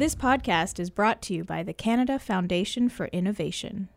This podcast is brought to you by the Canada Foundation for Innovation.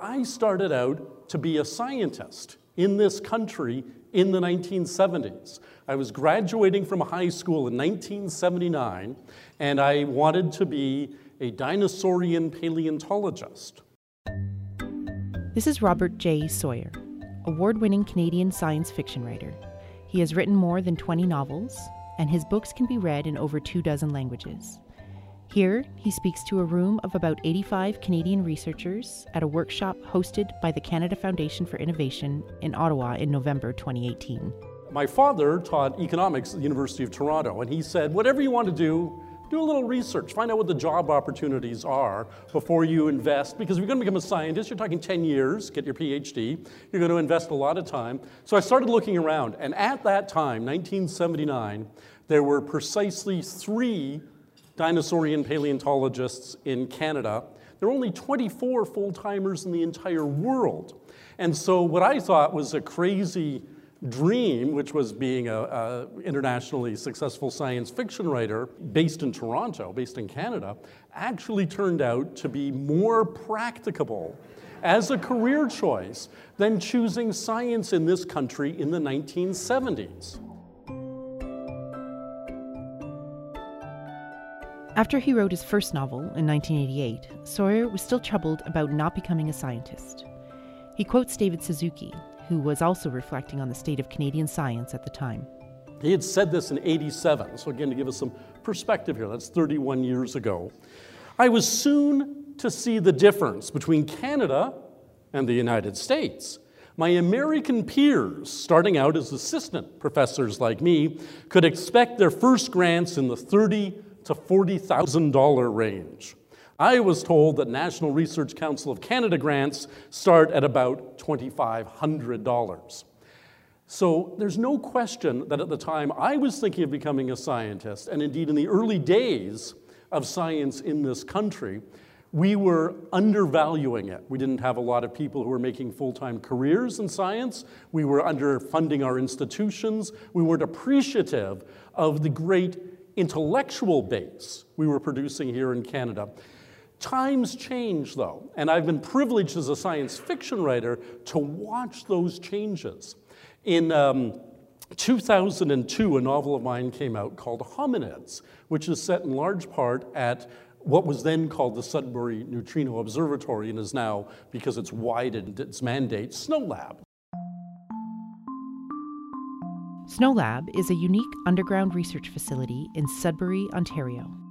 I started out to be a scientist in this country in the 1970s. I was graduating from high school in 1979, and I wanted to be a dinosaurian paleontologist. This is Robert J. Sawyer, award winning Canadian science fiction writer. He has written more than 20 novels, and his books can be read in over two dozen languages. Here, he speaks to a room of about 85 Canadian researchers at a workshop hosted by the Canada Foundation for Innovation in Ottawa in November 2018. My father taught economics at the University of Toronto, and he said, Whatever you want to do, do a little research, find out what the job opportunities are before you invest. Because if you're going to become a scientist, you're talking 10 years, get your PhD, you're going to invest a lot of time. So I started looking around, and at that time, 1979, there were precisely three dinosaurian paleontologists in Canada. There were only 24 full timers in the entire world. And so, what I thought was a crazy dream, which was being an internationally successful science fiction writer based in Toronto, based in Canada, actually turned out to be more practicable as a career choice than choosing science in this country in the 1970s. After he wrote his first novel in 1988, Sawyer was still troubled about not becoming a scientist. He quotes David Suzuki, who was also reflecting on the state of Canadian science at the time. He had said this in 87, so again, to give us some perspective here, that's 31 years ago. I was soon to see the difference between Canada and the United States. My American peers, starting out as assistant professors like me, could expect their first grants in the 30 to $40,000 range. I was told that National Research Council of Canada grants start at about $2,500. So there's no question that at the time I was thinking of becoming a scientist, and indeed in the early days of science in this country, we were undervaluing it. We didn't have a lot of people who were making full time careers in science. We were underfunding our institutions. We weren't appreciative of the great intellectual base we were producing here in Canada. Times change, though, and I've been privileged as a science fiction writer to watch those changes. In um, 2002, a novel of mine came out called Hominids, which is set in large part at what was then called the Sudbury Neutrino Observatory and is now, because it's widened its mandate, SNOLAB. SNOLAB is a unique underground research facility in Sudbury, Ontario.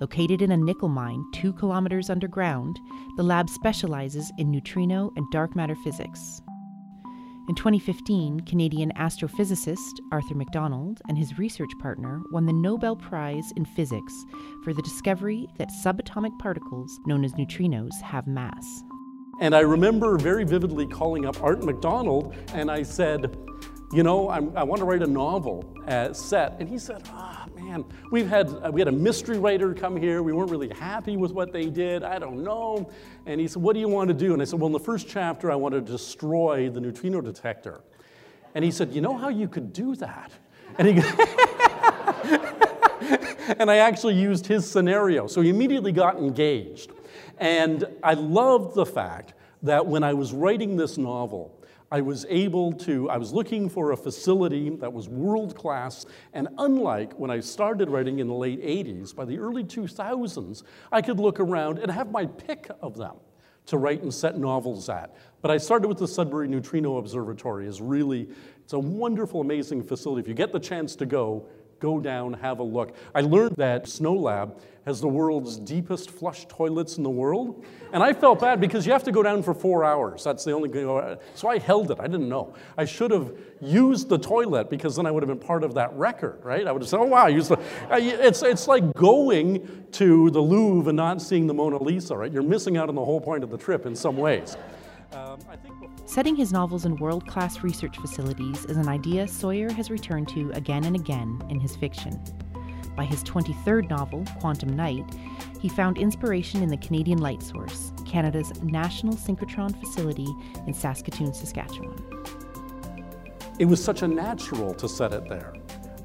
Located in a nickel mine two kilometers underground, the lab specializes in neutrino and dark matter physics. In 2015, Canadian astrophysicist Arthur McDonald and his research partner won the Nobel Prize in Physics for the discovery that subatomic particles, known as neutrinos, have mass. And I remember very vividly calling up Art McDonald and I said, you know, I'm, i want to write a novel uh, set. And he said, ah, oh, man, we've had, uh, we had a mystery writer come here. We weren't really happy with what they did. I don't know. And he said, what do you want to do? And I said, well, in the first chapter, I want to destroy the neutrino detector. And he said, you know how you could do that? And he and I actually used his scenario. So he immediately got engaged. And I loved the fact that when I was writing this novel, I was able to, I was looking for a facility that was world class, and unlike when I started writing in the late 80s, by the early 2000s, I could look around and have my pick of them to write and set novels at. But I started with the Sudbury Neutrino Observatory is really, it's a wonderful, amazing facility. If you get the chance to go, go down, have a look. I learned that SNOLAB has the world's deepest flush toilets in the world. And I felt bad because you have to go down for four hours. That's the only thing. Uh, so I held it. I didn't know. I should have used the toilet because then I would have been part of that record, right? I would have said, oh, wow, I used the. It's, it's like going to the Louvre and not seeing the Mona Lisa, right? You're missing out on the whole point of the trip in some ways. Setting his novels in world class research facilities is an idea Sawyer has returned to again and again in his fiction. By his 23rd novel, Quantum Night, he found inspiration in the Canadian Light Source, Canada's national synchrotron facility in Saskatoon, Saskatchewan. it was such a natural to set it there.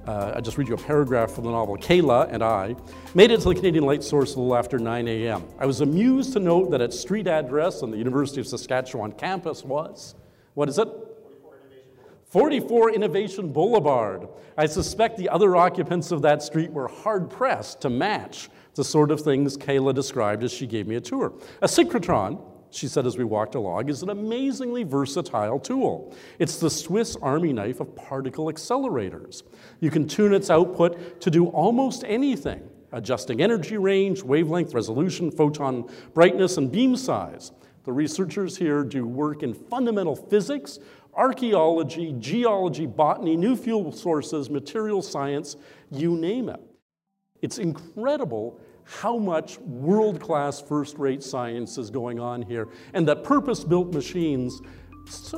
Uh, I just read you a paragraph from the novel. Kayla and I made it to the Canadian Light Source a little after 9 a.m. I was amused to note that its street address on the University of Saskatchewan campus was, what is it? 44 Innovation Boulevard. I suspect the other occupants of that street were hard pressed to match the sort of things Kayla described as she gave me a tour. A synchrotron, she said as we walked along, is an amazingly versatile tool. It's the Swiss Army knife of particle accelerators. You can tune its output to do almost anything, adjusting energy range, wavelength, resolution, photon brightness, and beam size. The researchers here do work in fundamental physics, archaeology, geology, botany, new fuel sources, material science, you name it. It's incredible how much world class, first rate science is going on here, and that purpose built machines,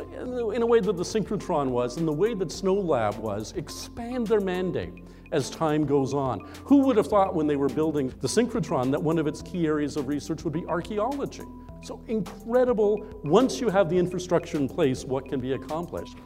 in a way that the synchrotron was, and the way that SNOLAB was, expand their mandate as time goes on. Who would have thought when they were building the synchrotron that one of its key areas of research would be archaeology? So incredible, once you have the infrastructure in place, what can be accomplished.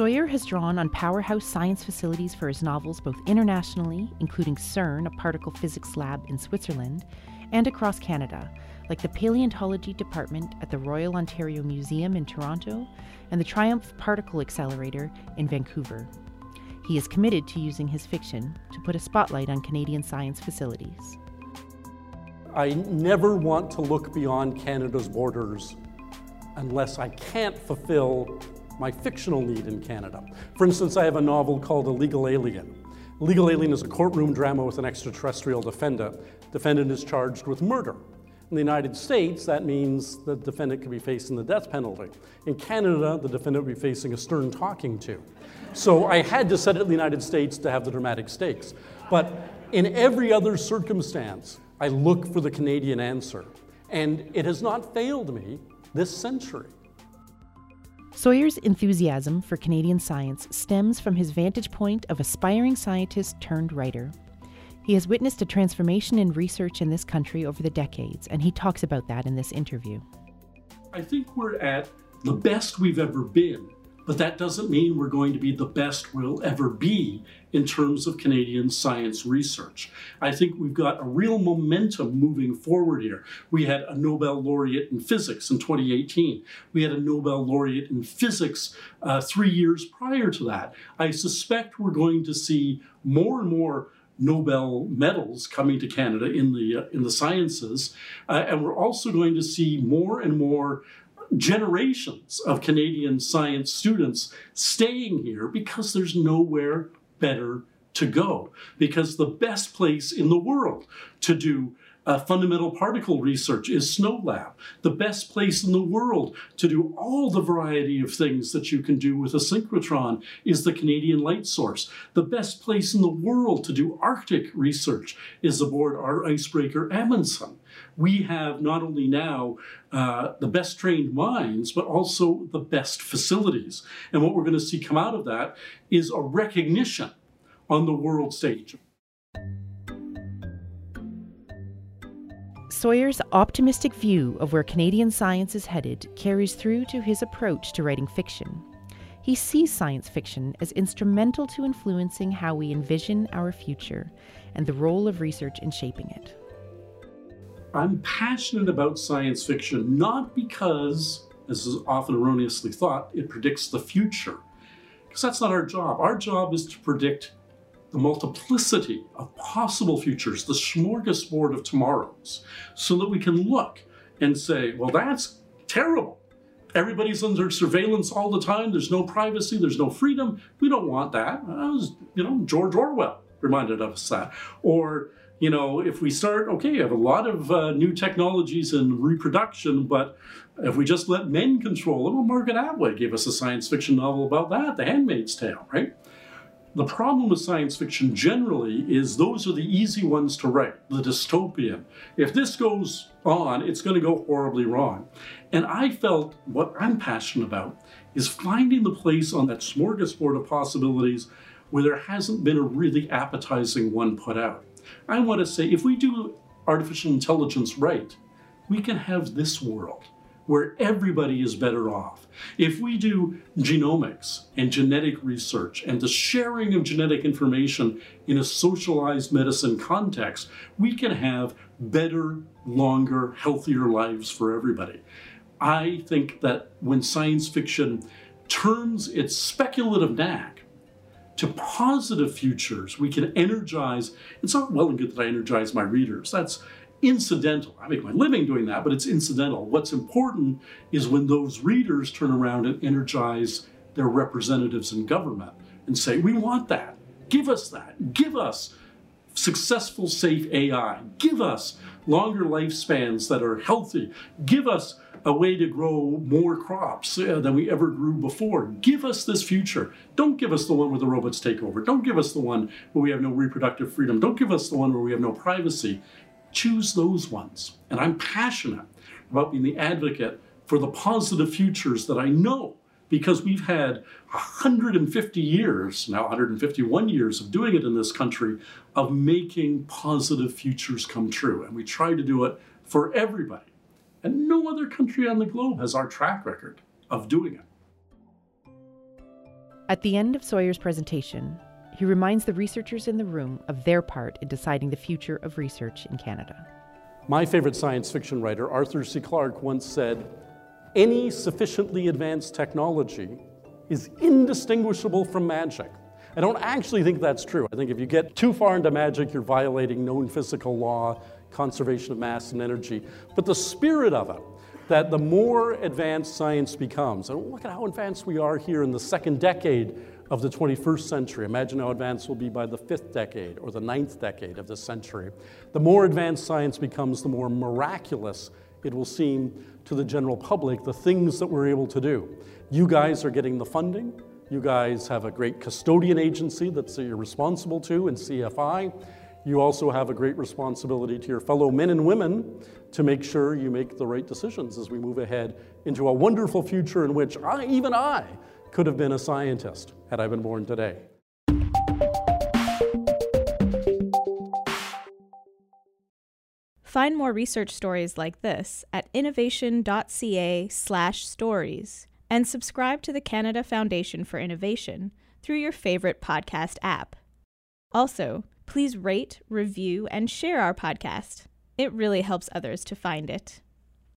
Sawyer has drawn on powerhouse science facilities for his novels both internationally, including CERN, a particle physics lab in Switzerland, and across Canada, like the Paleontology Department at the Royal Ontario Museum in Toronto and the TRIUMF Particle Accelerator in Vancouver. He is committed to using his fiction to put a spotlight on Canadian science facilities. I never want to look beyond Canada's borders unless I can't fulfill my fictional need in Canada. For instance, I have a novel called Illegal Alien. Legal Alien is a courtroom drama with an extraterrestrial defendant. Defendant is charged with murder. In the United States, that means the defendant could be facing the death penalty. In Canada, the defendant would be facing a stern talking to. So I had to set it in the United States to have the dramatic stakes. But in every other circumstance, I look for the Canadian answer. And it has not failed me this century. Sawyer's enthusiasm for Canadian science stems from his vantage point of aspiring scientist turned writer. He has witnessed a transformation in research in this country over the decades, and he talks about that in this interview. I think we're at the best we've ever been, but that doesn't mean we're going to be the best we'll ever be in terms of Canadian science research. I think we've got a real momentum moving forward here. We had a Nobel laureate in physics in 2018. We had a Nobel laureate in physics uh, three years prior to that. I suspect we're going to see more and more Nobel medals coming to Canada in the uh, in the sciences, uh, and we're also going to see more and more generations of Canadian science students staying here because there's nowhere better to go. Because the best place in the world to do uh, fundamental particle research is SNOLAB, the best place in the world to do all the variety of things that you can do with a synchrotron is the Canadian Light Source. The best place in the world to do Arctic research is aboard our icebreaker Amundsen. We have not only now uh, the best trained minds, but also the best facilities. And what we're going to see come out of that is a recognition on the world stage. Sawyer's optimistic view of where Canadian science is headed carries through to his approach to writing fiction. He sees science fiction as instrumental to influencing how we envision our future and the role of research in shaping it. I'm passionate about science fiction not because, as is often erroneously thought, it predicts the future, because that's not our job. Our job is to predict the multiplicity of possible futures, the smorgasbord of tomorrows, so that we can look and say, well, that's terrible. Everybody's under surveillance all the time. There's no privacy. There's no freedom. We don't want that. Was, you know, George Orwell reminded us that. Or, you know, if we start, okay, you have a lot of uh, new technologies in reproduction, but if we just let men control them, well, Margaret Atwood gave us a science fiction novel about that, The Handmaid's Tale, right? The problem with science fiction generally is those are the easy ones to write, the dystopian. If this goes on, it's going to go horribly wrong. And I felt what I'm passionate about is finding the place on that smorgasbord of possibilities where there hasn't been a really appetizing one put out. I want to say if we do artificial intelligence right, we can have this world where everybody is better off. If we do genomics and genetic research and the sharing of genetic information in a socialized medicine context, we can have better, longer, healthier lives for everybody. I think that when science fiction turns its speculative knack to positive futures, we can energize. It's not well and good that I energize my readers. That's incidental. I make my living doing that, but it's incidental. What's important is when those readers turn around and energize their representatives in government and say, We want that. Give us that. Give us successful, safe AI. Give us longer lifespans that are healthy. Give us a way to grow more crops uh, than we ever grew before. Give us this future. Don't give us the one where the robots take over. Don't give us the one where we have no reproductive freedom. Don't give us the one where we have no privacy. Choose those ones. And I'm passionate about being the advocate for the positive futures that I know because we've had 150 years, now 151 years of doing it in this country, of making positive futures come true. And we try to do it for everybody. And no other country on the globe has our track record of doing it. At the end of Sawyer's presentation, he reminds the researchers in the room of their part in deciding the future of research in Canada. My favorite science fiction writer, Arthur C. Clarke, once said any sufficiently advanced technology is indistinguishable from magic. I don't actually think that's true. I think if you get too far into magic, you're violating known physical law, conservation of mass and energy. But the spirit of it, that the more advanced science becomes, and look at how advanced we are here in the second decade of the 21st century. Imagine how advanced we'll be by the fifth decade or the ninth decade of this century. The more advanced science becomes, the more miraculous it will seem to the general public the things that we're able to do. You guys are getting the funding. You guys have a great custodian agency that you're responsible to in CFI. You also have a great responsibility to your fellow men and women to make sure you make the right decisions as we move ahead into a wonderful future in which I, even I could have been a scientist had I been born today. Find more research stories like this at innovation.ca/stories and subscribe to the Canada Foundation for Innovation through your favorite podcast app. Also, please rate, review, and share our podcast. It really helps others to find it.